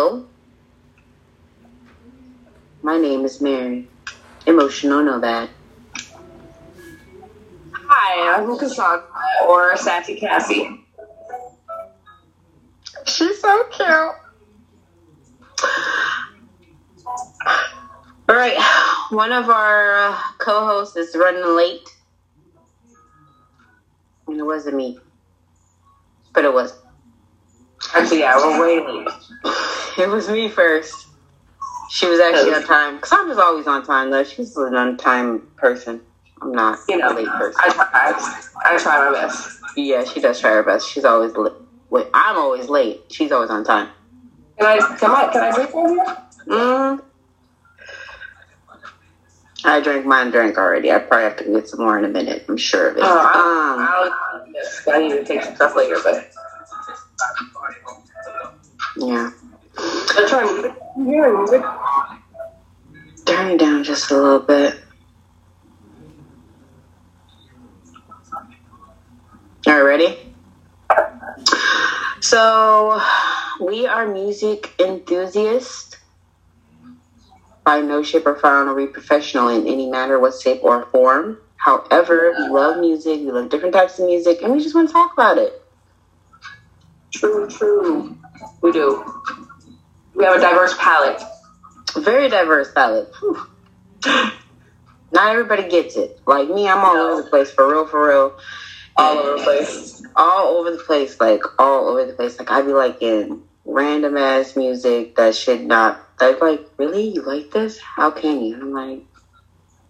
Chill. My name is Mary. Emotional, know that. Hi, I'm Cassandra or Sassy Cassie. She's so cute. All right, one of our uh, co-hosts is running late, and it wasn't me, but it was. Actually, yeah, we're waiting. It was me first. She was actually on time. Cassandra's always on time, though. She's an on-time person. I'm not You know, a late person. I try. I try my best. Yeah, she does try her best. She's always late. Wait, I'm always late. She's always on time. Can I? Can I? Can I drink one here? Mm. I drank mine drink already. I probably have to get some more in a minute. I'm sure of it. Oh, um, I, I, I need to take some stuff later, but yeah. I'm trying to hear music. Turn it down just a little bit. All right, ready? So, we are music enthusiasts. By no shape or form are we professional in any manner, what shape or form. However, we love music, we love different types of music, and we just want to talk about it. True, true. We do. We have a diverse palette. Very diverse palette. Whew. Not everybody gets it. Like me, I'm all No. over the place, for real, for real. All over the place. all over the place, like all over the place. Like I be like in random ass music that should not. They're like, really, you like this? How can you? And I'm like,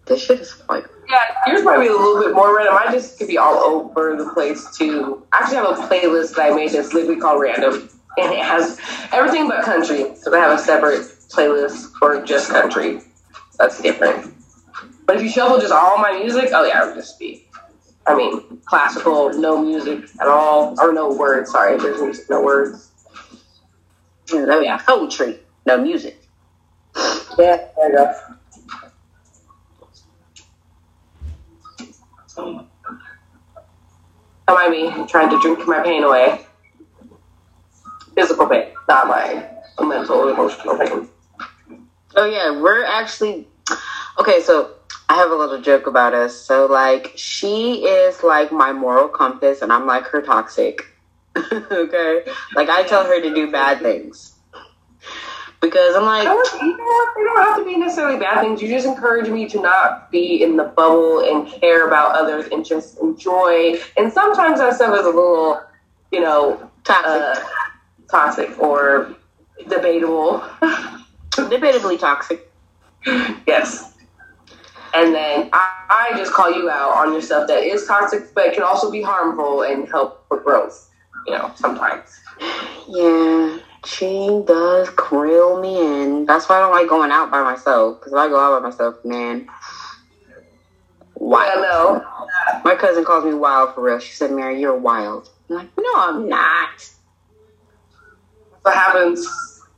this shit is like, Yeah, yours might be a little bit more random. I just could be all over the place too. I actually have a playlist that I made that's literally called Random, and it has everything but country. So I have a separate playlist for just country. That's different. But if you shuffle just all my music, oh yeah, it would just be. I mean, classical, no music at all, or no words. Sorry, there's music, no words. Oh yeah, poetry, no music. Yeah, there you go. Don't mind me I'm trying to drink my pain away. Physical pain, not my mental emotional pain. Oh yeah, we're actually okay. So I have a little joke about us. So like, she is like my moral compass, and I'm like her toxic. okay, like I tell her to do bad things because I'm like. I you know? They don't have to be necessarily bad things. You just encourage me to not be in the bubble and care about others and just enjoy. And sometimes that stuff is a little, you know, Toxic. uh, toxic or debatable. Debatably toxic. yes. And then I, I just call you out on your stuff that is toxic, but can also be harmful and help for growth. You know, sometimes. Yeah, she does krill me in. That's why I don't like going out by myself. Because if I go out by myself, man, wild. know. My cousin calls me wild for real. She said, Mary, you're wild. I'm like, no, I'm not. What happens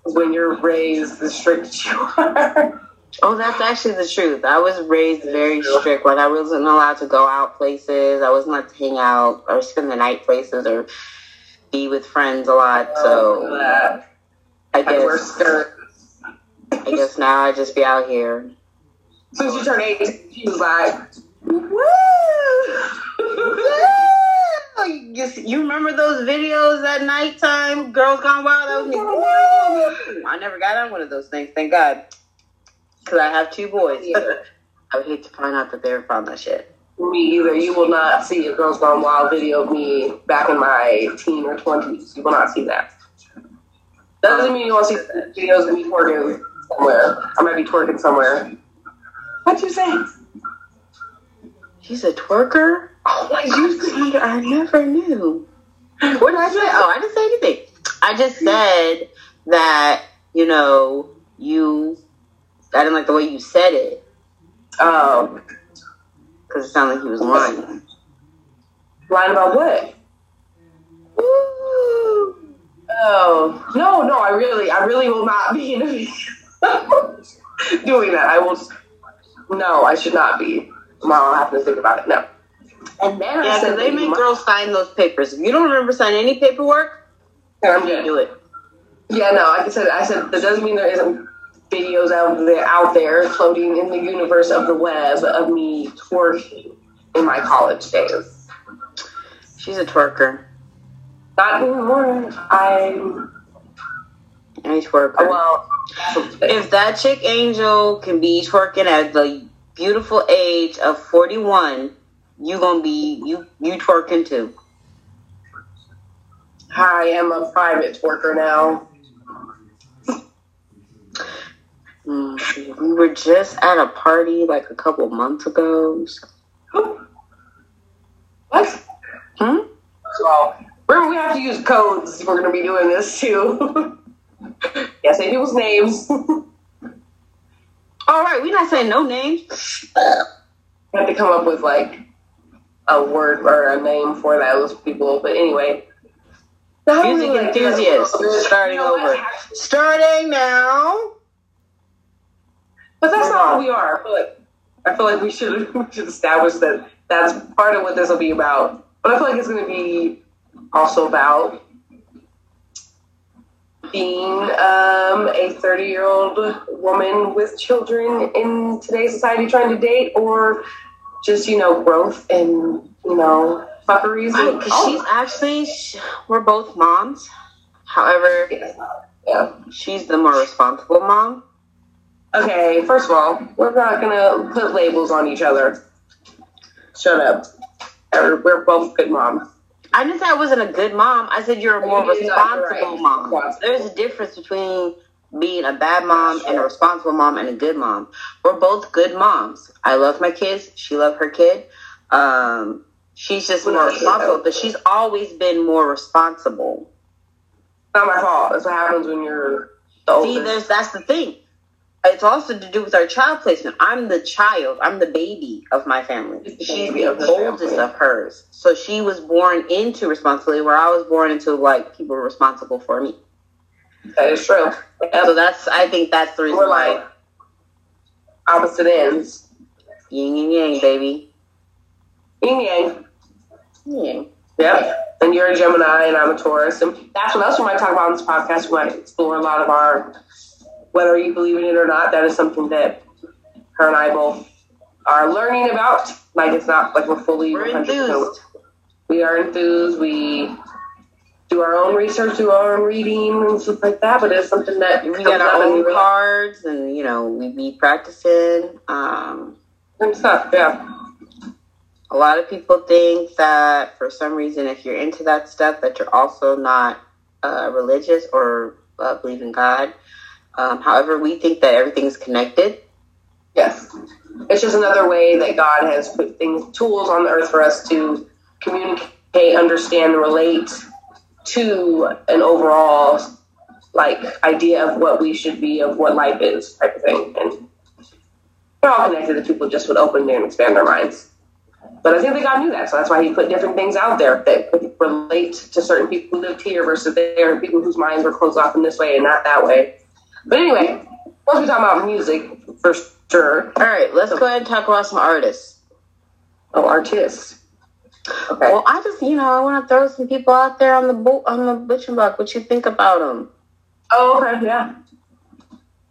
when you're raised the strict you are? Oh, that's actually the truth. I was raised very strict. Like, I wasn't allowed to go out places. I wasn't allowed to hang out or spend the night places or be with friends a lot. So oh, that. I I wear guess, skirts. I guess now I just be out here. Since you turned 18, she was like, You, you remember those videos at nighttime? Girls Gone Wild? That was me. Woo! I never got on one of those things, thank God. Because I have two boys. Yeah. I would hate to find out that they ever found that shit. Me either. You will not see a Girls Gone Wild video of me back in my teen or 20s. You will not see that. that. Doesn't mean you won't see videos of me twerking somewhere. I might be twerking somewhere. What'd you say? She's a twerker? Oh my God, I never knew. What did I say? Oh, I didn't say anything. I just said that, you know, you, I didn't like the way you said it Oh. because it sounded like he was lying. lying about what? Woo! Oh no, no, I really, I really will not be in a video doing that. I will. No, I should not be. Tomorrow, I have to think about it. No. And then Yeah, said because they that make might- girls sign those papers. If you don't remember signing any paperwork, I'm good. Do it. Yeah, no, like I said, I said that doesn't mean there isn't videos out there out there floating in the universe of the web of me twerking in my college days. She's a twerker. Not anymore. I'm A twerker. well. if that chick Angel can be twerking at the beautiful age of 41, you gonna be you you twerking too. Hi, I am a private twerker now. Mm, we were just at a party like a couple months ago. What? Hmm? Well, remember we have to use codes we're to be doing this too. yeah, say people's names. All right, we're not saying no names. We have to come up with like a word or a name for those people. But anyway, Music enthusiasts, starting You know what? over. Starting now. But that's not who we are. I feel like I feel like we should we should establish that that's part of what this will be about. But I feel like it's going to be also about being um, a 30 year old woman with children in today's society trying to date, or just you know growth and you know fuckeries. Right, and- because she's actually we're both moms. However, yeah. she's the more responsible mom. Okay, first of all, we're not gonna put labels on each other. Shut up. We're both good moms. I didn't say I wasn't a good mom. I said you're a more You did not, you're responsible right. mom. There's a difference between being a bad mom and a responsible mom and a good mom. We're both good moms. I love my kids. She loved her kid. Um, she's just more responsible, but she's always been more responsible. Not my fault. That's what happens when you're the See, there's that's the thing. It's also to do with our child placement. I'm the child. I'm the baby of my family. She's the oldest of hers. So she was born into responsibility where I was born into like people were responsible for me. That is true. So that's I think that's the reason We're why opposite ends. yin and yang, baby. Yin yang. Yang. Yep. And you're a Gemini and I'm a Taurus. And that's what else we might talk about on this podcast. We might explore a lot of our, whether you believe in it or not, that is something that her and I both are learning about. Like it's not like we're fully We're 100% enthused. we are enthused. We do our own research, do our own reading and stuff like that. But it's something that We got our own realize- cards and you know, we be practicing. Um and stuff. Yeah, a lot of people think that for some reason if you're into that stuff that you're also not uh, religious or uh, believe in god um, however we think that everything's connected yes. It's just another way that God has put things, tools on the earth for us to communicate, understand, relate to an overall like idea of what we should be, of what life is, type of thing. And they're all connected if people just would open and expand their minds. But I think that God knew that, so that's why He put different things out there that relate to certain people who lived here versus there, people whose minds were closed off in this way and not that way. But anyway, once we talk about music, for sure, all right let's go ahead and talk about some artists oh, artists. Okay. well i just you know i want to throw some people out there on the bo- on the butcher block what you think about them oh, okay, yeah.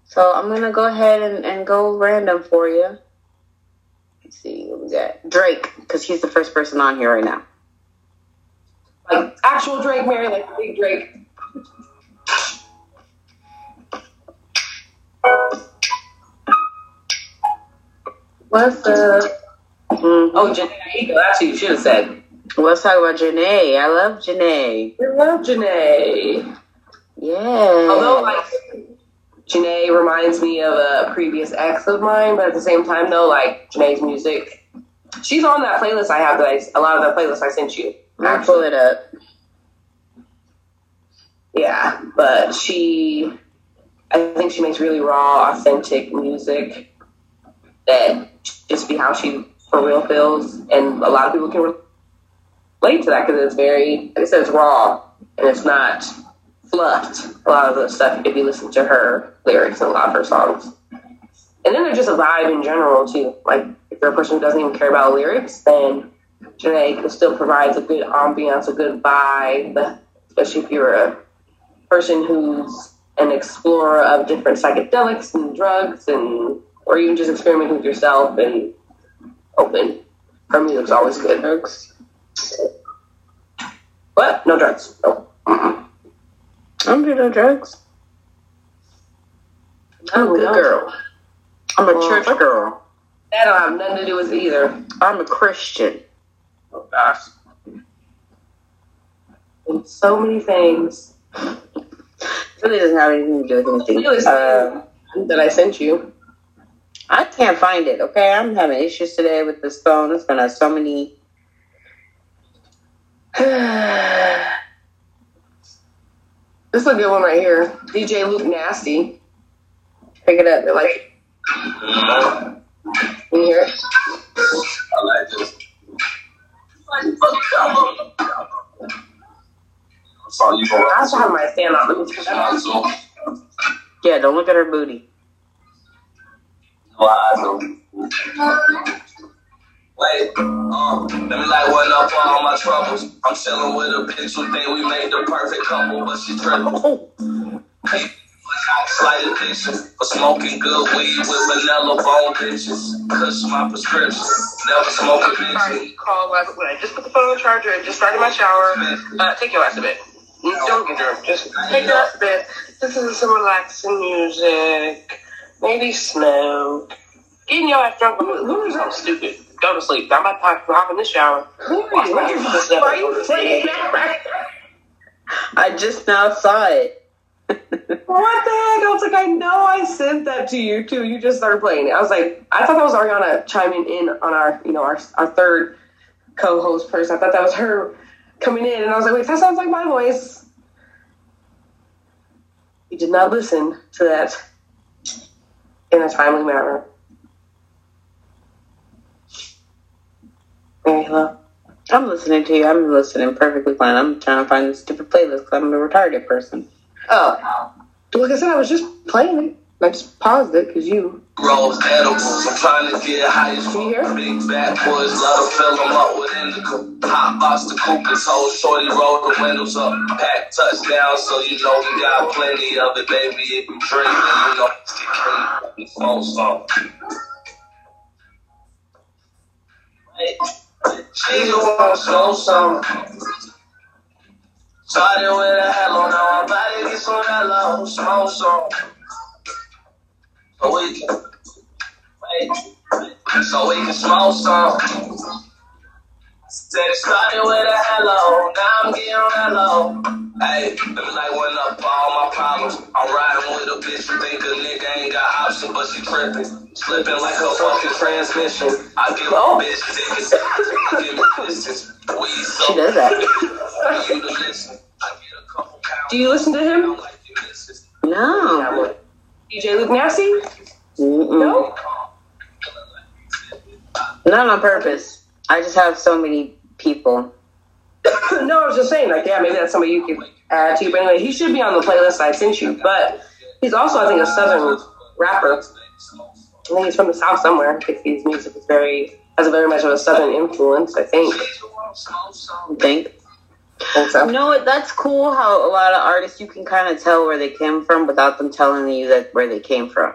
so i'm gonna go ahead and, and go random for you let's see what we got drake because he's the first person on here right now Like actual Drake, Mary, like big Drake. What's up? Mhm. Oh, Jhené. That's you should have said. let's talk about Jhené. I love Jhené. We love Jhené. Yeah. Although, like, Jhené reminds me of a previous ex of mine, but at the same time, though, like, Jhené's music, she's on that playlist I have that I, a lot of that playlist I sent you. I'll pull it up. Yeah, but she, I think she makes really raw, authentic music that just be how she for real feels, and a lot of people can relate to that because it's very, like I said, it's raw and it's not fluffed. A lot of the stuff if you listen to her lyrics and a lot of her songs, and then they're just a vibe in general too. Like if you're a person who doesn't even care about lyrics, then Jhené still provides a good ambiance, a good vibe, especially if you're a person who's an explorer of different psychedelics and drugs and or even just experimenting with yourself and open. Her music's always good. Drugs. What? No drugs. No. I don't do no drugs. I'm a Oh, good no. girl. I'm a Well, church girl. That don't have nothing to do with either. I'm a Christian. Oh gosh. And so many things It really doesn't have anything to do with anything. Really, Um, that I sent you. I can't find it. Okay, I'm having issues today with this phone. It's gonna have so many. This is a good one right here. DJ Luke Nasty. Pick it up. They're like, you hear it? I like this. So you go I also have my stand on. Let me that Yeah, don't look at her booty. Wait, um, let me like one up for all my troubles. I'm chilling with a bitch who think we made the perfect couple, but she tripping. Oh, Slight addiction for smoking good weed with vanilla bone bitches. Cuss my prescription. Never a bitch. Call when I just put the phone on charger and just started my shower. Uh, take your ass bed. Mm, Don't get drunk. Just take your ass to bed. Listen to some relaxing music. Maybe smoke. Getting your ass drunk with who is something stupid. Go to sleep. I'm about to hop in the shower. Watch my hair. Why are you saying that? I just now saw it. What the heck? I was like, I know I sent that to you too. You just started playing it. I was like, I thought that was Ariana chiming in on our, you know, our our third co-host person. I thought that was her coming in, and I was like, wait, that sounds like my voice. You did not listen to that in a timely manner. Mary, hello. I'm listening to you. I'm listening perfectly fine. I'm trying to find the stupid playlist because I'm a retarded person. Oh, like I said, I was just playing it. I just paused it because you. Rose edibles. I'm trying to get high as hear? Big bad boys love to fill them up with indica. Hot box the coopers, whole shorty roll the windows up. Pack touchdown, so you know we got plenty of it, baby. If you drink, you know it's the phone song. She just wanna show some. Started with a hello, now I'm about to get some hello, smoke some. So we can, so we can smoke some. Said it started with a hello, now I'm getting hello. Hey, let me like one up all my problems. I'm riding with a bitch who think a nigga ain't got options, but she tripping. Slipping like a fucking transmission. I give Oh. a bitch niggas, give me distance. We so She does that. you to listen. I get a couple pounds. Do you listen to him? don't like you listen. No. DJ? Mm-mm. No. Not on purpose. I just have so many people. no, I was just saying, like, yeah, maybe that's somebody you could add to. But anyway, he should be on the playlist I sent you. But he's also, I think, a southern rapper. I think he's from the south somewhere. I think his music is very has a very much of a southern influence. I think. I think. I think so. You know what? That's cool. How a lot of artists you can kind of tell where they came from without them telling you that where they came from.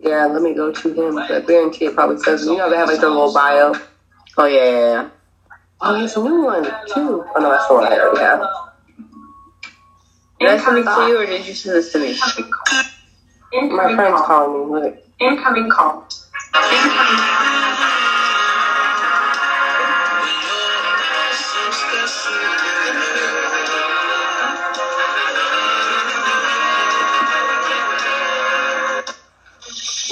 Yeah, let me go to him. But I guarantee it probably says. You know, they have like their little bio. Oh yeah, yeah, yeah. Oh, there's a new one too. Oh no, that's the one I already have. Did I send this to you or did you send this to me? My friend's calling me. Look. Incoming call.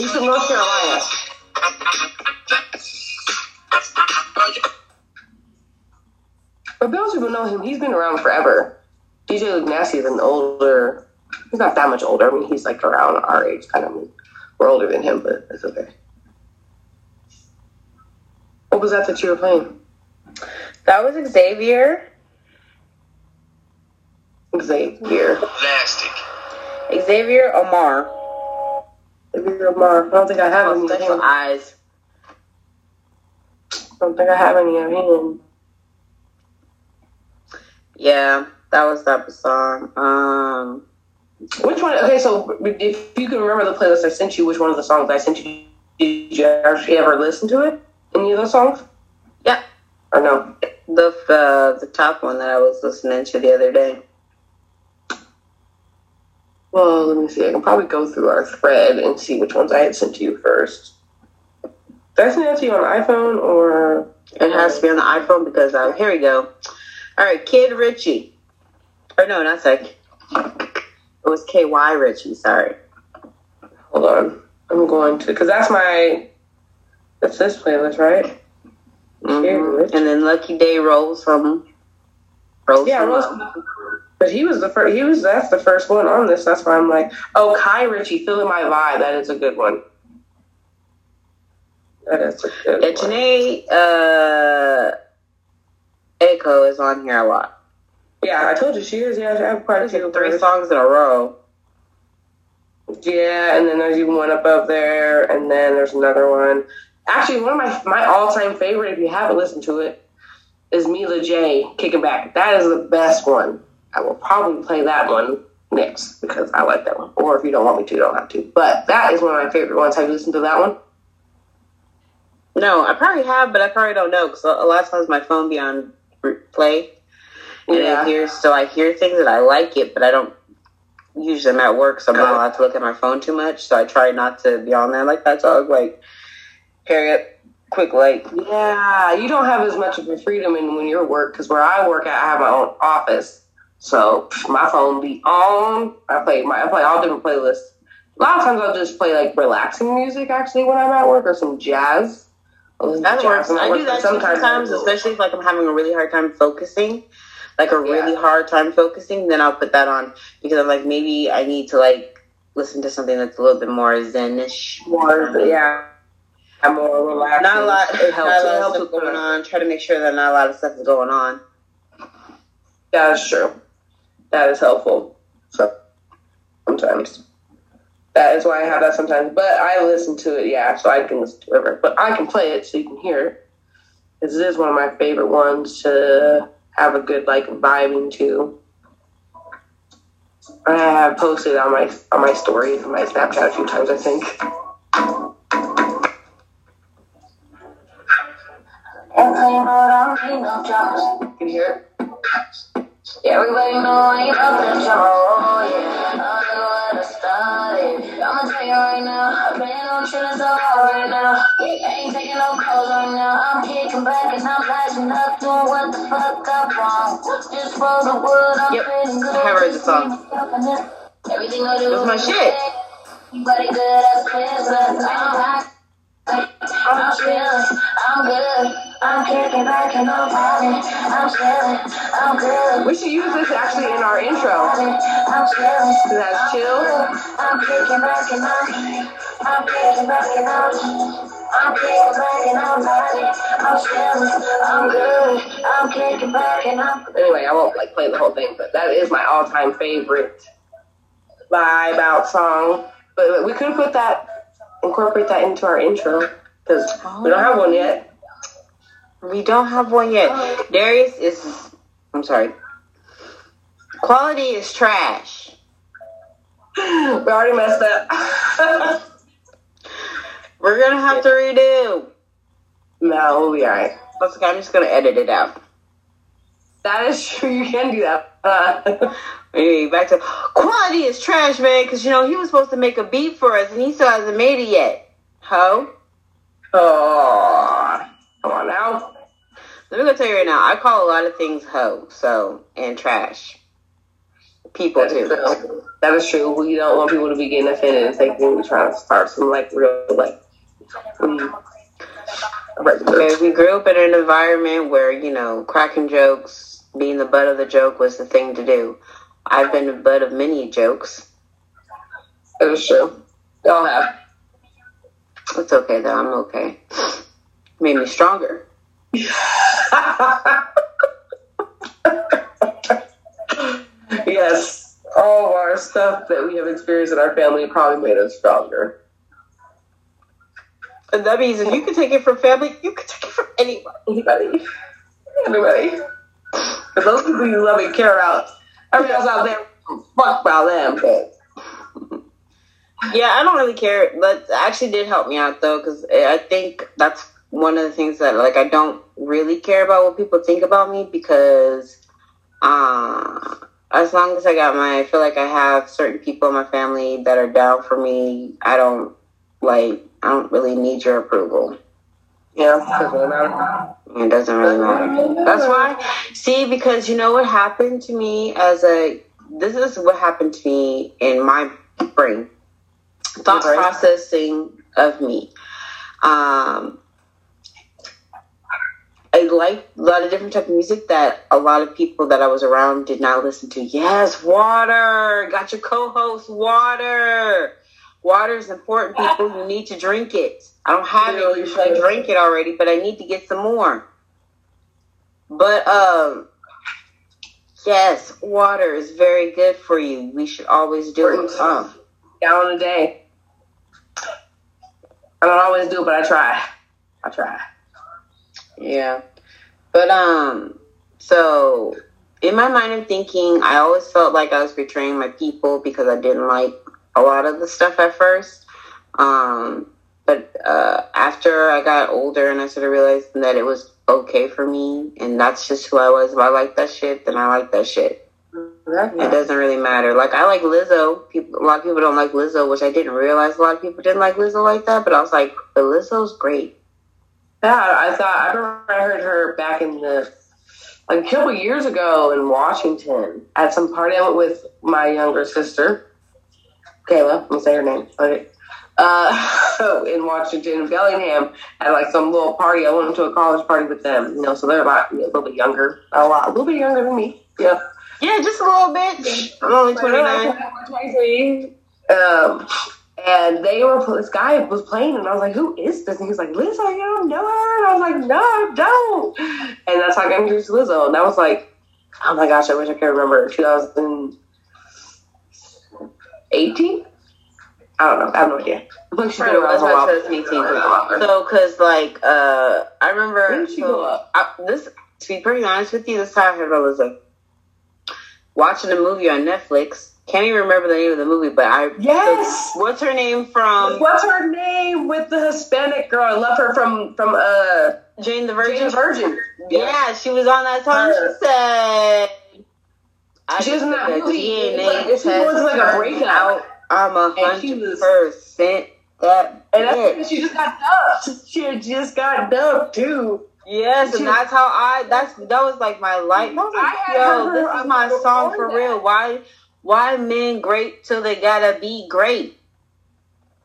He's from North Carolina. But most people know him. He's been around forever. DJ Luke Nasty is an older. He's not that much older. I mean, he's like around our age, kind of. I mean, we're older than him, but it's okay. What was that that you were playing? That was Xavier. Xavier. Nasty. Xavier Omar. I don't think I have any Special eyes. I don't think I have any of him. Yeah. that was that song. Um, Which one? Okay, so if you can remember the playlist I sent you, which one of the songs I sent you, did you actually ever listen to it? Any of those songs? yeah, Or no? the uh, the top one that I was listening to the other day. Well, let me see. I can probably go through our thread and see which ones I had sent to you first. Did I send that to you on iPhone or? It has to be on the iPhone because uh, here we go. All right, Kid Richie, or no, not that. It was KY Richie. Sorry. Hold on. I'm going to because that's my. That's this playlist, right? Mhm. And then Lucky Day rolls from. Rolls Yeah, from Love. But he was the first. He was that's the first one on this. That's why I'm like, oh, Kai Richie, feeling my vibe. That is a good one. That is a good Yeah, one. Jhené uh, Aiko is on here a lot. Yeah, I told you she is. Yeah, I have quite a few. three songs in a row. Yeah, and then there's even one above there, and then there's another one. Actually, one of my my all time favorite, if you haven't listened to it, is Mila J. Kicking Back. That is the best one. I will probably play that one next because I like that one. Or if you don't want me to, you don't have to. But that is one of my favorite ones. Have you listened to that one? No, I probably have, but I probably don't know because a lot of times my phone be on play, and Yeah. I hear so I hear things and I like it, but I don't. use I'm at work, so I'm not allowed to look at my phone too much. So I try not to be on there like that. So I was like, Harriet, quick like, Yeah, you don't have as much of a freedom in when you're work because where I work at, I have my own office, so my phone be on. I play my I play all different playlists. A lot of times I'll just play like relaxing music actually when I'm at work or some jazz. I'll listen to that works. I do that sometimes, especially if like I'm having a really hard time focusing, like a really Yeah. hard time focusing. Then I'll put that on because I'm like maybe I need to like listen to something that's a little bit more zenish. more yeah, I'm more relaxed. Not a lot. It helps. Not a lot of stuff going on. Try to make sure that not a lot of stuff is going on. Yeah, that's true. That is helpful. So sometimes. That is why I have that sometimes. But I listen to it, yeah, so I can listen to it. But I can play it so you can hear it. Because it is one of my favorite ones to have a good like vibing to. I have posted on my on my story on my Snapchat a few times, I think. You can hear it? Everybody know I ain't up in trouble, yeah. I don't know where to start it. I'ma tell you right now, I've on chillin' so hard right now. I ain't taking no calls right now. I'm kicking back and I'm flashing up, doing what the fuck I want. Just roll the wood, I'm Yep, feeling good. I heard the song. Everything I do That's my shit. Everybody good as Christmas. I'm I'm chillin', I'm good. I'm kicking back and I'm. I'm chillin', I'm good. We should use this actually in our intro. I'm chillin'. Because that's chill. I'm kicking back and I'm, I'm kicking back and I'm, I'm kicking back and I'm vibing. I'm I'm good. I'm. Anyway, I won't like play the whole thing, but that is my all-time favorite vibe out song. But we could put that, incorporate that into our intro because we don't have one yet. We don't have one yet. Darius is. I'm sorry. Quality is trash. We already messed up. We're gonna have to redo. no, we'll be alright. That's okay. I'm just gonna edit it out. That is true. You can do that. Uh, Anyway, back to quality is trash, man. Because you know he was supposed to make a beat for us, and he still hasn't made it yet. Ho. oh, come on now. Let me go tell you right now. I call a lot of things ho, so and trash. People That too. true. That is true. We don't want people to be getting offended and thinking we're trying to start some like real like. mm, regular. We grew up in an environment where, you know, cracking jokes, being the butt of the joke was the thing to do. I've been the butt of many jokes. That is true. We all have. It's okay though, I'm okay. Made me stronger. yes, all of our stuff that we have experienced in our family probably made us stronger. And that means if you can take it from family, you can take it from anyone. Anybody, anybody. For those people you love and care about, Everybody else out there, fuck about them. Yeah, I don't really care. That actually did help me out though, because I think that's one of the things that like I don't really care about what people think about me because uh, as long as I got my, I feel like I have certain people in my family that are down for me. I don't like. I don't really need your approval. Yeah, doesn't matter. It doesn't really matter. That's why. See, because you know what happened to me as a. This is what happened to me in my brain. Thought brain? processing of me. Um, I like a lot of different type of music that a lot of people that I was around did not listen to. Yes, water. Got your co-host water. Water is important, people. You need to drink it. I don't have it. You should drink it already, but I need to get some more. But um, yes, water is very good for you. We should always do it. Um, Gallon a day. I don't always do it, but I try. I try. Yeah. But um so in my mind I'm thinking I always felt like I was betraying my people because I didn't like a lot of the stuff at first. Um but uh after I got older and I started realizing that it was okay for me and that's just who I was. If I like that shit, then I like that shit. It doesn't really matter. Like I like Lizzo. People, a lot of people don't like Lizzo, which I didn't realize a lot of people didn't like Lizzo like that. But I was like, but Lizzo's great. Yeah, I thought I remember I heard her back in the like a couple years ago in Washington at some party I went with my younger sister, Kayla. Let me say her name. Okay. Uh, in Washington, and Bellingham, at like some little party. I went to a college party with them. You know, so they're about a little bit younger, a lot, a little bit younger than me. Yeah. Yeah, just a little bit. I'm only 29. Um, and they were this guy was playing, and I was like, "Who is this?" And he was like, "Lizzo, you don't know her?" And I was like, "No, I don't." And that's how I got introduced to Lizzo, and that was like, oh my gosh, I wish I could remember 2018. I don't know. I have no idea. I think she's been around That's for a why while. it says 18. So, because, like, uh, I remember. When did she so, go up? I, this, to be pretty honest with you, this time I heard about Lizzo. Watching a movie on Netflix. Can't even remember the name of the movie, but I. Yes. so what's her name from What's her name with the Hispanic girl? I love her from from uh Jane the Virgin? Jane the Virgin. Yeah, she was on that song. Her. She said. I She was in that took a movie. DNA It's like- it's test more like a breakout. I'm a hundred percent that And that's bitch. because she just got dubbed. She just got dubbed too. Yes, She- and that's how I. That's that was like my life. Like, yo, this is my song for that. real. Why, why men great till they gotta be great?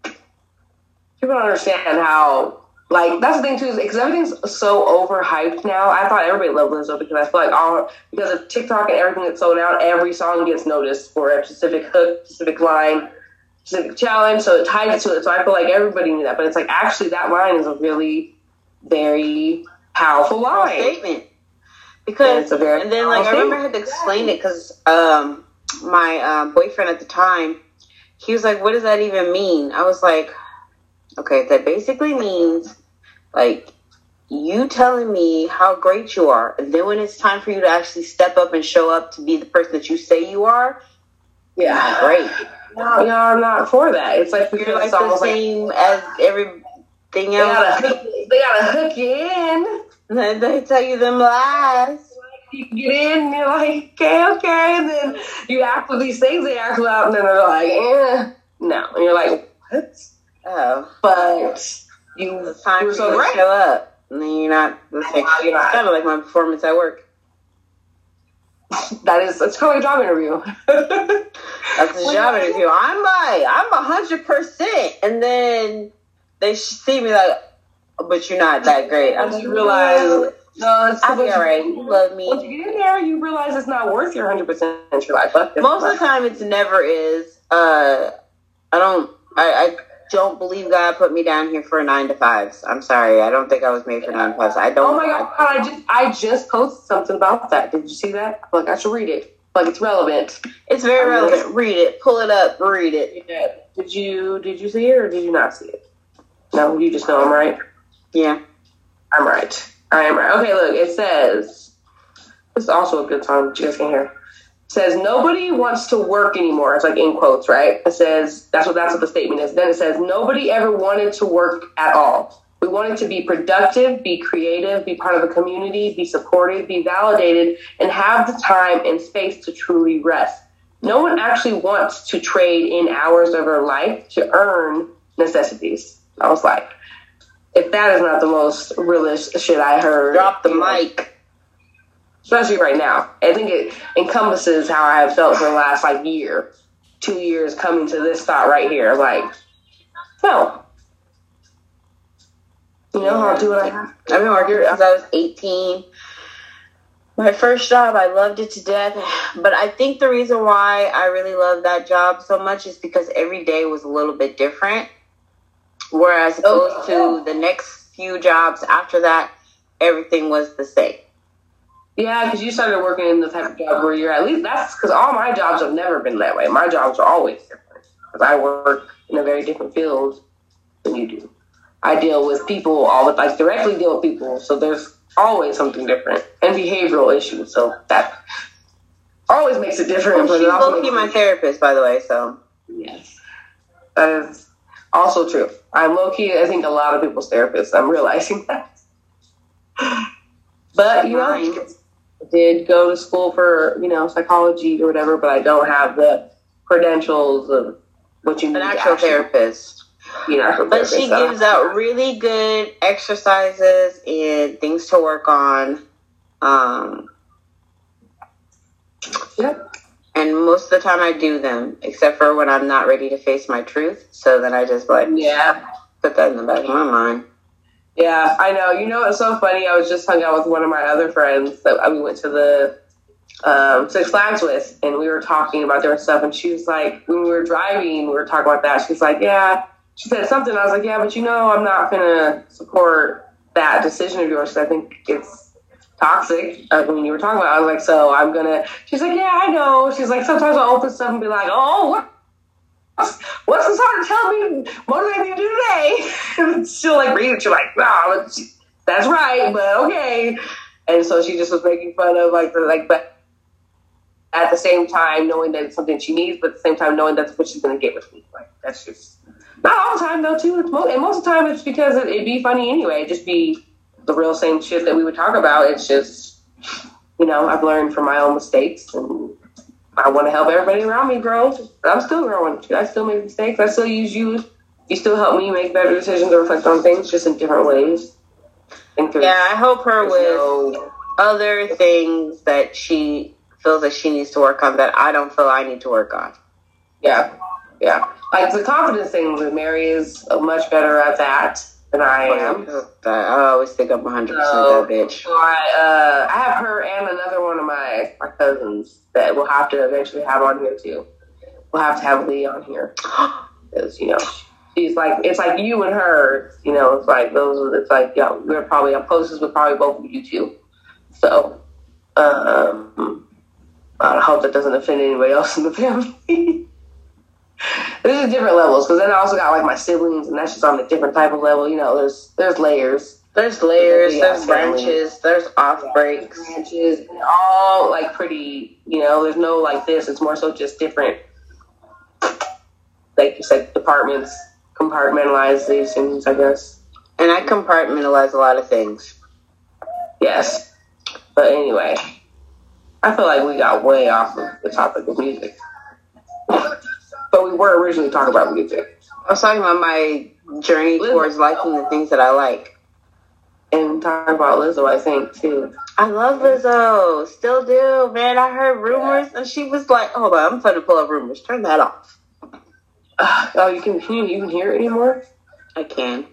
People don't understand how. Like that's the thing too, is because everything's so overhyped now. I thought everybody loved Lizzo because I feel like all because of TikTok and everything that's sold out, every song gets noticed for a specific hook, specific line, specific challenge. So it ties to it. So I feel like everybody knew that, but it's like actually that line is a really very powerful line. statement. Because It's a very and then like I remember I had to explain it because um my uh, boyfriend at the time he was like, "What does that even mean?" I was like, "Okay, that basically means like." You telling me how great you are, and then when it's time for you to actually step up and show up to be the person that you say you are, Yeah, great. No, no, I'm not for that. It's like You're like the like, same as everything they gotta else. hook, they gotta hook you in. They, they tell you them lies. You get in, and you're like, okay, okay, and then you act with these things they act out, and then they're like, eh, no, and you're like, what? Oh, But you, it's time you were so to great. show up. And then you're not. It's like, You're not. kind of like my performance at work. That is, it's kind of a job interview. That's a job interview. I'm like, I'm a hundred percent, and then they see me like, but you're not that great. Like, you realize, no, it's I'll be once you- love me. Once you get in there, you realize it's not worth your 100% your life. Most of the time, it's never is. Uh, I don't. I, I don't believe God put me down here for nine to fives. I'm sorry. I don't think I was made for nine to fives. I don't. Oh my god! I just I just posted something about that. Did you see that? Like I should read it. Like it's relevant. It's very I'm relevant. Read it. Pull it up. Read it. Did you did you see it or did you not see it? No, you just know I'm right. Yeah. I'm right. I am right. Okay, look, it says this is also a good song that you guys can hear. Says nobody wants to work anymore. It's like in quotes, right? It says that's what that's what the statement is. Then it says nobody ever wanted to work at all. We wanted to be productive, be creative, be part of a community, be supported, be validated, and have the time and space to truly rest. No one actually wants to trade in hours of their life to earn necessities. I was like, if that is not the most realist shit I heard, Drop the mic. Especially right now. I think it encompasses how I have felt for the last like year, two years coming to this thought right here. Like, no. You know, I'll do what I have. I've been working since I was 18. My first job, I loved it to death. But I think the reason why I really love that job so much is because every day was a little bit different. Whereas oh, opposed to the next few jobs after that, everything was the same. Yeah, because you started working in the type of job where you're at least that's because all my jobs have never been that way. My jobs are always different because I work in a very different field than you do. I deal with people all the like directly deal with people, so there's always something different and behavioral issues. So that always makes it different. but She's it also low-key my therapist, by the way, so. Yes, that is also true. I'm low key. I think a lot of people's therapists. I'm realizing that. But you know, did go to school for you know psychology or whatever, but I don't have the credentials of what you need. An actual actually therapist. an actual But she so- gives out really good exercises and things to work on. Um, Yep. and most of the time I do them, except for when I'm not ready to face my truth. So then I just like Yeah. put that in the back of my mind. Yeah, I know. You know, it's so funny. I was just hung out with one of my other friends that we went to the um, Six Flags with, and we were talking about different stuff. And she was like, when we were driving, we were talking about that. She's like, yeah. She said something. I was like, yeah, but you know, I'm not gonna support that decision of yours. I think it's toxic. Uh, when you were talking about. I was like, so I'm gonna. She's like, yeah, I know. She's like, sometimes I'll open stuff and be like, oh, what? What's, what's this hard to do today? And she'll like read it. She's like, wow, that's- right, but okay. And so she just was making fun of like the like, but at the same time knowing that it's something she needs, but at the same time knowing that's what she's gonna get with me. Like that's just not all the time though. Too, it's mo- and most of the time it's because it, it'd be funny anyway. It'd just be the real same shit that we would talk about. It's just you know I've learned from my own mistakes and. I want to help everybody around me grow. I'm still growing. I still make mistakes. I still use you. You still help me make better decisions or reflect on things just in different ways. And Yeah, I help her with no- other things that she feels that she needs to work on that I don't feel I need to work on. yeah, yeah. Like the confidence thing with Mary is much better at that I am. I always think I'm 100% So- that bitch. I, uh, I have her and another one of my my cousins that we'll have to eventually have on here too. We'll have to have Lee on here because you know she's like it's like you and her. You know, it's like those. It's like yeah, we're probably I'm closest with probably both of you two. So um, I hope that doesn't offend anybody else in the family. There's different levels because then I also got like my siblings, and that's just on a different type of level. You know, there's there's layers. There's layers, Yeah, there's branches, there's off breaks. branches, and all like pretty. You know, there's no like this. It's more so just different, like you said, departments, compartmentalizations. I guess. And I compartmentalize a lot of things. Yes, but anyway, I feel like we got way off of the topic of music, but we were originally talking about music I was talking about my journey towards liking the things that I like. and talking about Lizzo. I think too. I love Lizzo. Still do, man. I heard rumors and she was like, hold on, I'm trying to pull up rumors. Turn that off. Uh, oh, you can can you even hear it anymore? I can.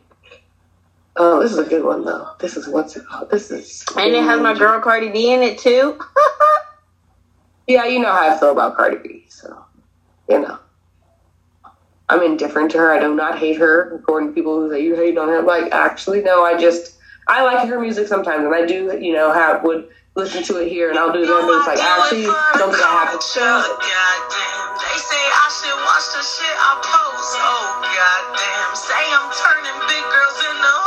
Oh, this is a good one though. This is what's it called? This is And it has my girl Cardi B in it too. Yeah, you know how I feel about Cardi B, so you know. I'm indifferent to her. I do not hate her. According to people who say you hate on her, I'm like, actually, no. I just I like her music sometimes, and I do, you know, have would listen to it here, and I'll do the other things. Like, actually, don't think I have to. Goddamn, they say I should watch the shit I post. Oh goddamn, say I'm turning big girls into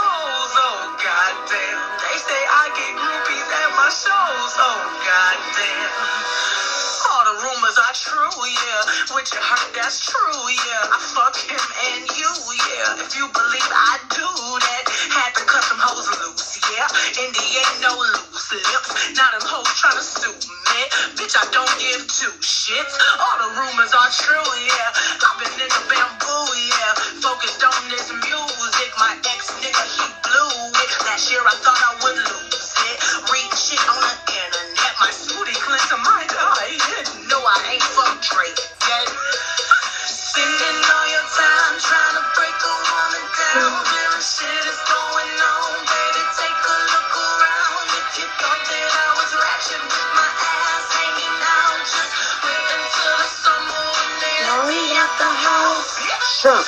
that's true, yeah. I fuck him and you, yeah. If you believe I do that, had to cut them hoes loose, yeah. And they ain't no loose lips. Now them hoes tryna sue me. Bitch, I don't give two shits. All the rumors are true, yeah. I've been in the bamboo, yeah. Focused on this music. My ex nigga, he blew it. Last year I thought I would lose it. Read shit on the internet. My smoothie cleanse to my eye. No, I ain't fuck Drake yet. Spending all your time trying to break a woman down. Clear shit is going on, baby. Take a look around. If you thought that I was ratchet with my ass hanging out, just wait until the summer when they let out the house. Trump.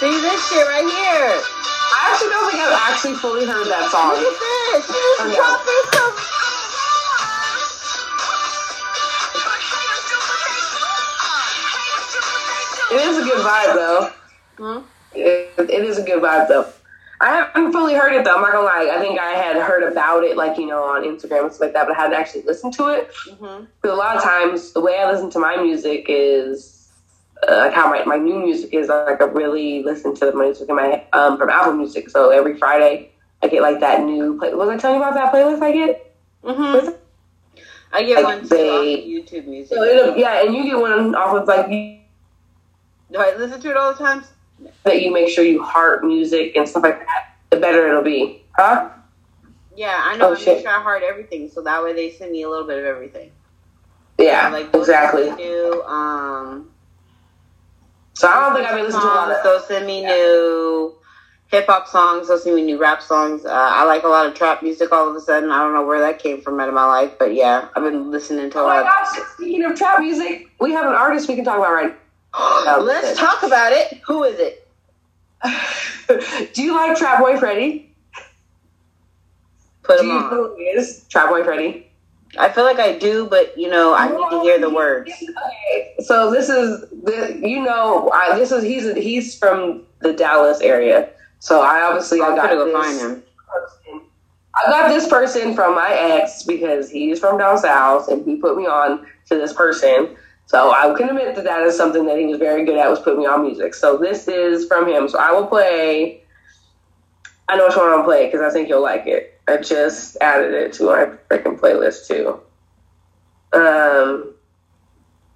See this shit right here. I actually don't think I've actually fully heard that song. Look at this. She just I know. dropped this stuff. It is good vibe though. Hmm? It, it is a good vibe though. I haven't fully heard it though. I'm not gonna lie. I think I had heard about it, like you know, on Instagram and stuff like that, but I hadn't actually listened to it. Mm-hmm. Because a lot of times, the way I listen to my music is uh, like how my, my new music is. Like I really listen to my music in my um, from Apple Music. So every Friday, I get like that new. Play- was I telling you about that playlist I get? Mm-hmm. I get Like one too they- off of YouTube music. So it'll, yeah, and you get one off of like Do I listen to it all the time? that you make sure you heart music and stuff like that. The better it'll be, huh? Yeah, I know. Oh, I shit. make sure I heart everything, so that way they send me a little bit of everything. Yeah, like exactly. send New, um, So I don't think I've been listening to a lot of. they'll send me new hip hop songs. They'll send me new rap songs. Uh, I like a lot of trap music. All of a sudden, I don't know where that came from out of my life, but yeah, I've been listening to a Oh my lot. gosh! Speaking of trap music, we have an artist we can talk about right. Let's talk about it. Who is it? Do you like Trap Boy Freddy? Put Do him on. who he is? Trap Boy Freddy. I feel like I do, but you know, I need to hear the words. Okay, so this is the you know I, this is he's he's from the Dallas area. So I obviously I I'm got gonna go this find him. person. I got this person from my ex because he's from down south and he put me on to this person. So I can admit that that is something that he was very good at was put me on music. So this is from him. So I will play. I know which one I'll play because I think you'll like it. I just added it to my freaking playlist too. Um,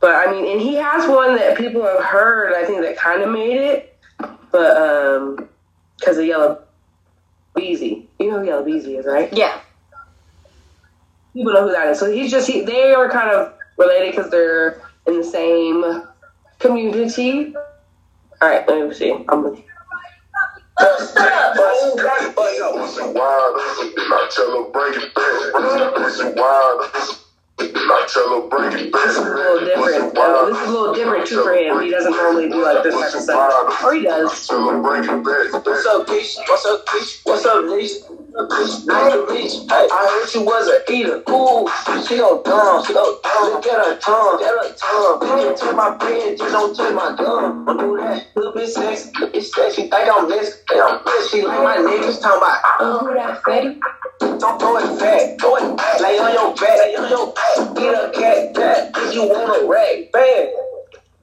but I mean, and he has one that people have heard. I think that kind of made it, but um, because of Yella Beezy, you know who Yella Beezy is, right? Yeah. People know who that is. So he's just he, they are kind of related because they're in the same community. All right, let me see. I'm Pussy wild, I tell her bring it back. Pussy wild, I tell her bring it back. this is a little different. Uh, this is a little different too for him. He doesn't normally do like this type of stuff, or he does. Tell her bring. What's up, bitch? What's up, bitch? Hey, I heard you was a eater. Ooh, she go dumb. She go dumb. Look at her tongue. Get her tongue. Bitch, take my bread. Just don't take my gum. Don't do that. Little bitch sex. It's that she think I'm this. Think I'm this. She like my niggas talking about. Oh, who that Fetty? Don't throw it back. Throw it back. Lay on your back. Lay on your back. Get a cat back. If you want a rag. Bam.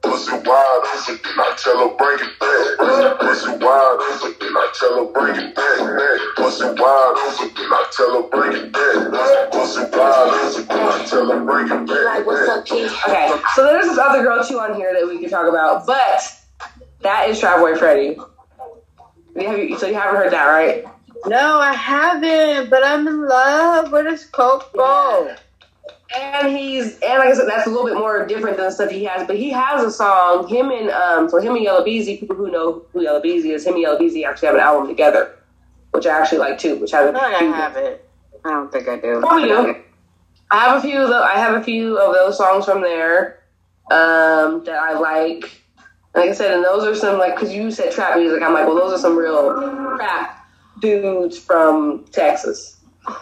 Pussy wild, I tell her bring it back. Pussy wild, I tell her bring it back. Pussy wild, I tell her bring it back. Pussy wild, I tell her bring it Like, what's back. up, Keith? Okay, so there's this other girl too on here that we could talk about, but that is Trap Boy Freddy. So you haven't heard that, right? No, I haven't, but I'm in love. Where does Coke go? And he's and like I said, that's a little bit more different than the stuff he has. But he has a song. Him and um, so him and Yella Beezy. People who know who Yella Beezy is, him and Yella Beezy actually have an album together, which I actually like too. Which I I a feel like I have it. I don't think I do. Probably do. I have a few of the, I have a few of those songs from there um, that I like. Like I said, and those are some like because you said trap music. I'm like, well, those are some real trap dudes from Texas.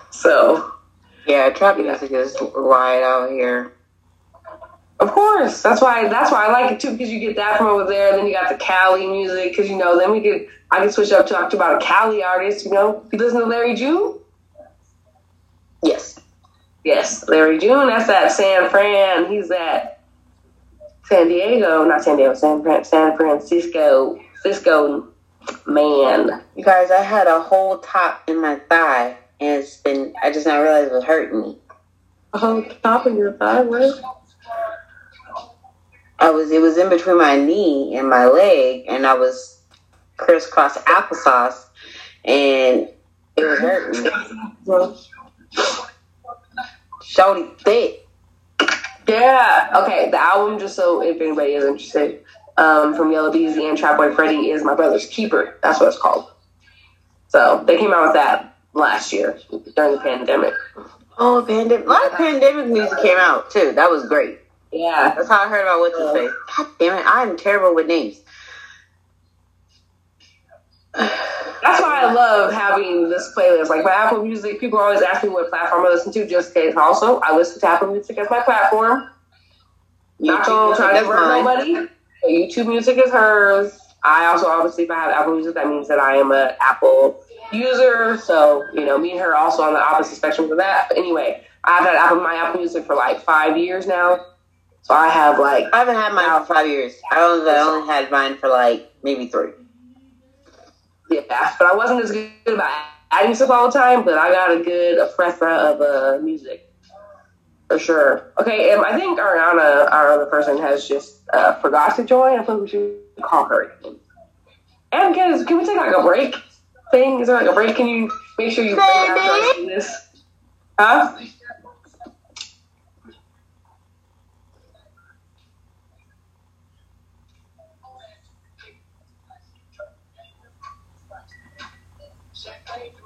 So Yeah, trap music is wide out here. of course, that's why that's why I like it too because you get that from over there. Then you got the Cali music because you know then we could I could switch up to talk about a Cali artist. You know, you listen to Larry June. Yes. Yes, Larry June. That's that San Fran. He's that San Diego, not San Diego, San Fran- San Francisco, Cisco man. You guys, I had a whole top in my thigh, and it's been, I just not realized it was hurting me. Oh, top of your thigh, what? I was, it was in between my knee and my leg, and I was crisscross applesauce, and it was hurting me. Shorty thick. Yeah. Okay. The album, just so if anybody is interested, um, from Yella Beezy and Trap Boy Freddy is My Brother's Keeper. That's what it's called. So they came out with that last year during the pandemic. Oh, pandemic. A lot of pandemic music came out, too. That was great. Yeah. That's how I heard about what's his face. God damn it, I'm terrible with names. That's why I love having this playlist. Like my Apple Music, people always ask me what platform I listen to. Just in case, also, I listen to Apple Music as my platform. Not gonna try to hurt nobody. YouTube Music is hers. I also obviously, if I have Apple Music, that means that I am an Apple user. So you know, me and her also on the opposite spectrum of that. But anyway, I've had Apple my Apple Music for like five years now. So I have like I haven't had mine for five years. I only, I only had mine for like maybe three. Yeah, but I wasn't as good about adding stuff all the time, but I got a good a plethora of uh, music for sure. Okay, um, I think Ariana, our other person, has just uh, forgot to join. I think we should call her. And can, can we take like a break thing? Is there like a break? Can you make sure you break after I do this? Huh?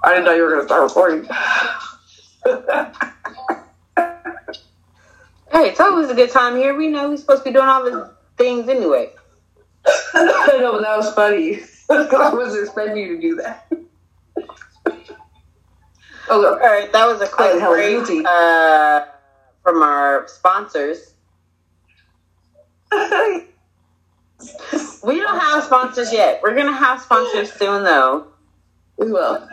I didn't know you were going to start recording. Hey, it's always a good time here. We know we're supposed to be doing all the things anyway. Know, but that was funny. I wasn't expecting you to do that. All Okay. right, that was a quick was break uh, from our sponsors. We don't have sponsors yet. We're gonna have sponsors soon, though. we will.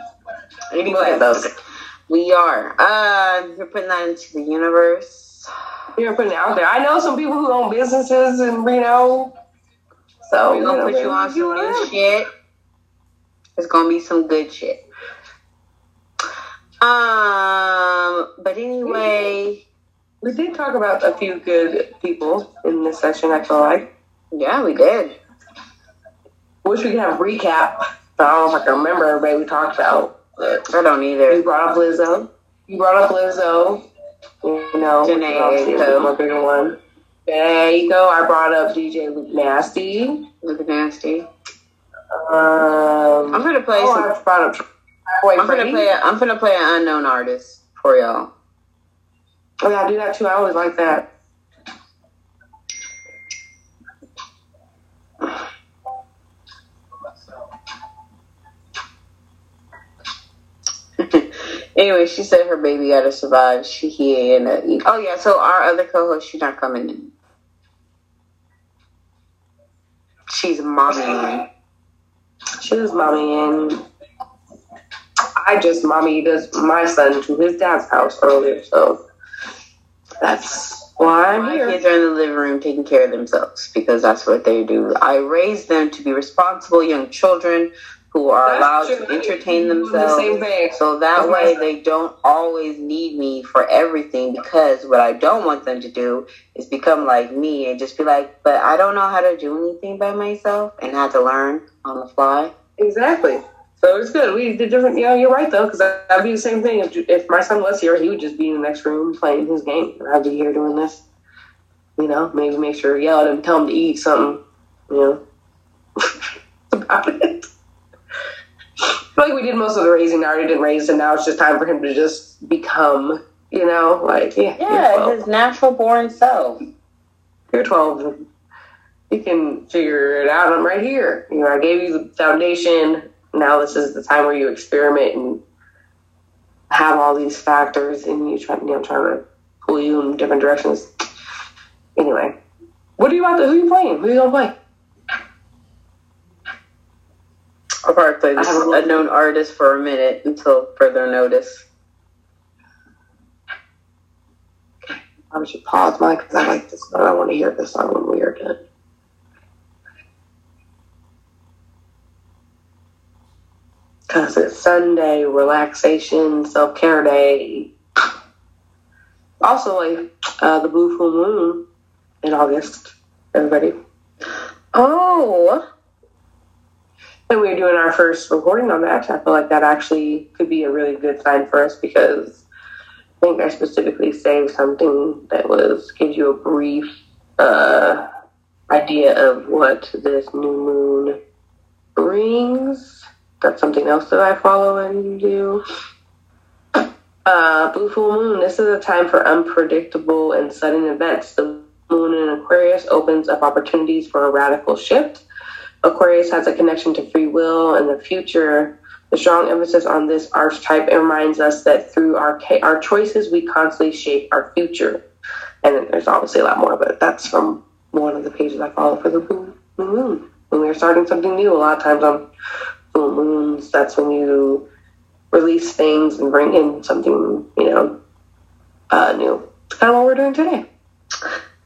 Anyway, those. we are. Uh, you're putting that into the universe. You're putting it out there. I know some people who own businesses and you know. So We're gonna put you on some new shit. It's gonna be some good shit. Um, but anyway, We did talk about a few good people in this session. I feel like. yeah, we did. Wish we could have a recap. But I don't know if I can remember everybody we talked about. But I don't either. you brought up Lizzo. You brought up Lizzo. You know, Jhené obviously my bigger one. There you go. I brought up DJ Luke Nasty. Look at nasty. Um, I'm gonna play oh, some. I brought up Boy I'm gonna play. A, I'm gonna play an unknown artist for y'all. Oh yeah, I do that too. I always like that. anyway, she said her baby got to survive. She here and uh, oh yeah. So our other co-host, she's not coming in. She's mommy. She was mommy and I just mommy does my son to his dad's house earlier, so that's why I'm My kids are in the living room taking care of themselves because that's what they do. I raised them to be responsible young children who are allowed That's to true. entertain The themselves. same thing. So that That's way they don't always need me for everything because what I don't want them to do is become like me and just be like, but I don't know how to do anything by myself and have to learn on the fly. Exactly. So it's good. We did different. Yeah, you're right though, because that'd be the same thing. If, if my son was here, he would just be in the next room playing his game, and I'd be here doing this. You know, maybe make sure to yell at him, tell him to eat something. You know, about it. Feel like we did most of the raising. I already didn't raise, and now it's just time for him to just become. You know, like yeah, Yeah, his natural born self. You're 12. You can figure it out. I'm right here. You know, I gave you the foundation. Now this is the time where you experiment and have all these factors, and you try, you know, trying to pull you in different directions. Anyway, what are you about to? Who are you playing? Who are you gonna play? I'll probably play this I a- unknown artist for a minute until further notice. I should pause mine because I like this song. I want to hear this song when we are done. Because it's Sunday, relaxation, self care day. Also, like uh, the Blue Full Moon in August, everybody. Oh, And we were doing our first recording on that. I feel like that actually could be a really good sign for us because I think I specifically saved something that was gives you a brief uh, idea of what this new moon brings. That's something else that I follow and do. Uh, Blue Full Moon. This is a time for unpredictable and sudden events. The moon in Aquarius opens up opportunities for a radical shift. Aquarius has a connection to free will and the future. The strong emphasis on this archetype reminds us that through our our choices, we constantly shape our future. And there's obviously a lot more, but that's from one of the pages I follow for the moon. When we're starting something new, a lot of times on full moons, that's when you release things and bring in something, you know, uh, new. It's kind of what we're doing today.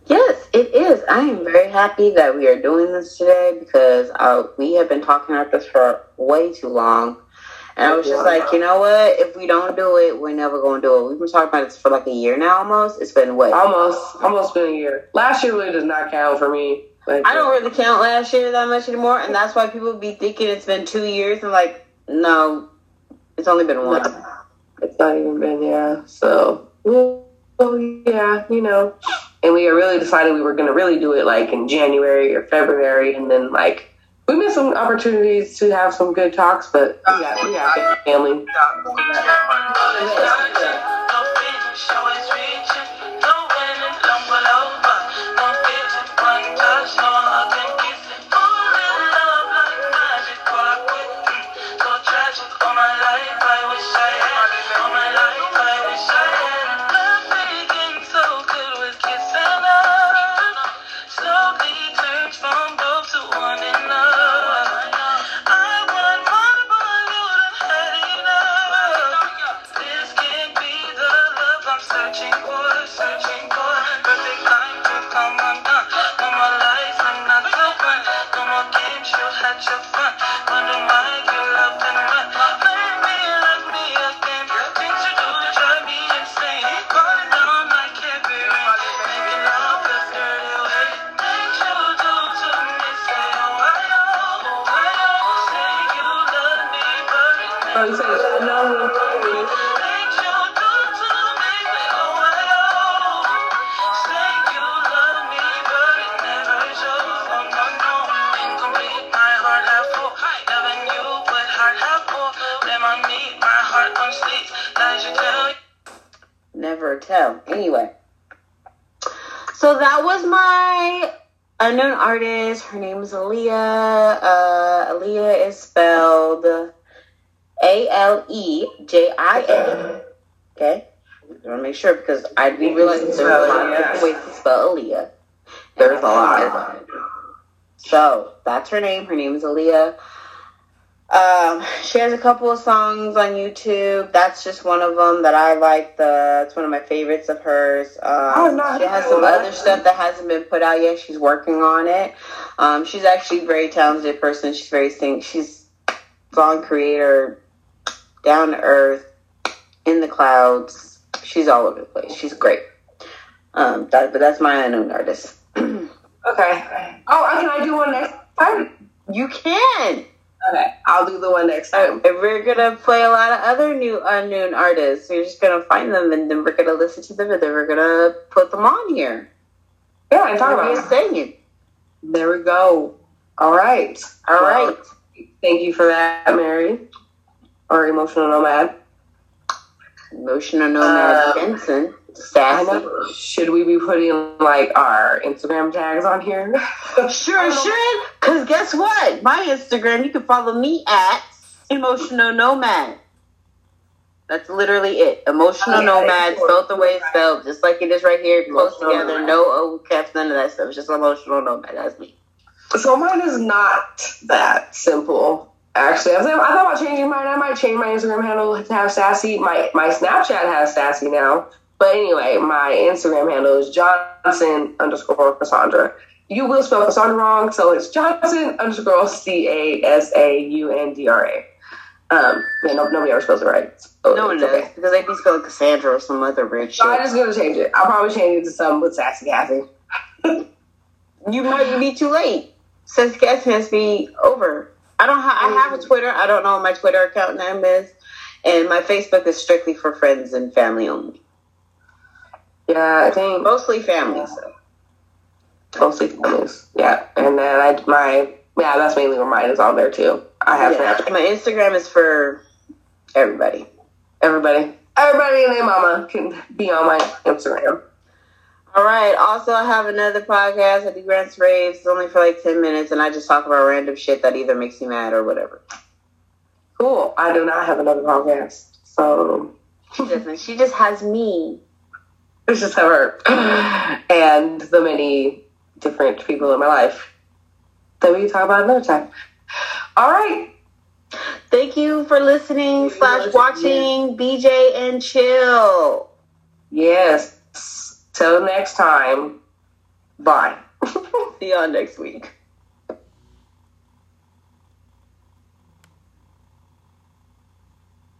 yes, it is. I am very happy that we are doing this today because uh, we have been talking about this for way too long. And I was just like, you know what? If we don't do it, we're never going to do it. We've been talking about this for like a year now almost. It's been what? Almost, almost been a year. Last year really does not count for me. Like, I don't really count last year that much anymore. And that's why people be thinking it's been two years. And like, no, it's only been one. It's not even been, yeah. So, well, yeah, you know. And we really decided we were going to really do it like in January or February. And then, like, we missed some opportunities to have some good talks, but we got, we family. I didn't realize there's a lot of different ways to spell Aaliyah. There's a lot. So that's her name. Her name is Aaliyah. Um, she has a couple of songs on YouTube. That's just one of them that I like. The it's one of my favorites of hers. Oh, Um, nice. she has some other stuff that hasn't been put out yet. She's working on it. Um, she's actually a very talented person. She's very sing. She's song creator, down to earth, in the clouds. She's all over the place. She's great. Um, that, but that's my unknown artist. Okay. Oh, can I do one next time? you can. Okay. I'll do the one next time. And we're gonna play a lot of other new unknown artists. We're just gonna find them and then we're gonna listen to them and then we're gonna put them on here. Yeah, I'm We're about it. There we go. All right. All Well, right. Thank you for that, Mary. our emotional nomad. Emotional nomad Uh, Benson. Sassy. Should we be putting like our Instagram tags on here? Sure should. Cause guess what? My Instagram, you can follow me at Emotional Nomad. That's literally it. Emotional Okay, Nomad, spelled the way it's spelled, just like it is right here, close Emotional together, Nomad. no O caps, none of that stuff. It's just Emotional Nomad. That's me. So mine is not that simple. Actually, I, was, I thought about changing mine. I might change my Instagram handle to have sassy. My my Snapchat has sassy now. But anyway, my Instagram handle is Johnson underscore Cassandra. You will spell Cassandra wrong, so it's Johnson underscore C A S A U N D R A. Um, yeah, no, nobody ever spells it right. So No one does okay. because they be spelling Cassandra or some other weird shit. So I'm just gonna change it. I'll probably change it to something with Sassy Kathy. you might be too late. Since guest has to be over. I don't. Ha- I have a mm. Twitter. I don't know what my Twitter account name is, and my Facebook is strictly for friends and family only. Yeah, I think Mostly family. So. mostly families. Yeah, and then I my yeah, that's mainly where mine is on there too. I have Yeah, my Instagram is for everybody. Everybody, everybody and their mama can be on my Instagram. All right. Also, I have another podcast. I do rants raves. It's only for like ten minutes, and I just talk about random shit that either makes me mad or whatever. Cool. I do not have another podcast, so She doesn't. She just has me. it's just her and the many different people in my life that we can talk about another time. All right. Thank you for listening slash watching BJ and Chill. Yes. Till next time. Bye. See y'all next week.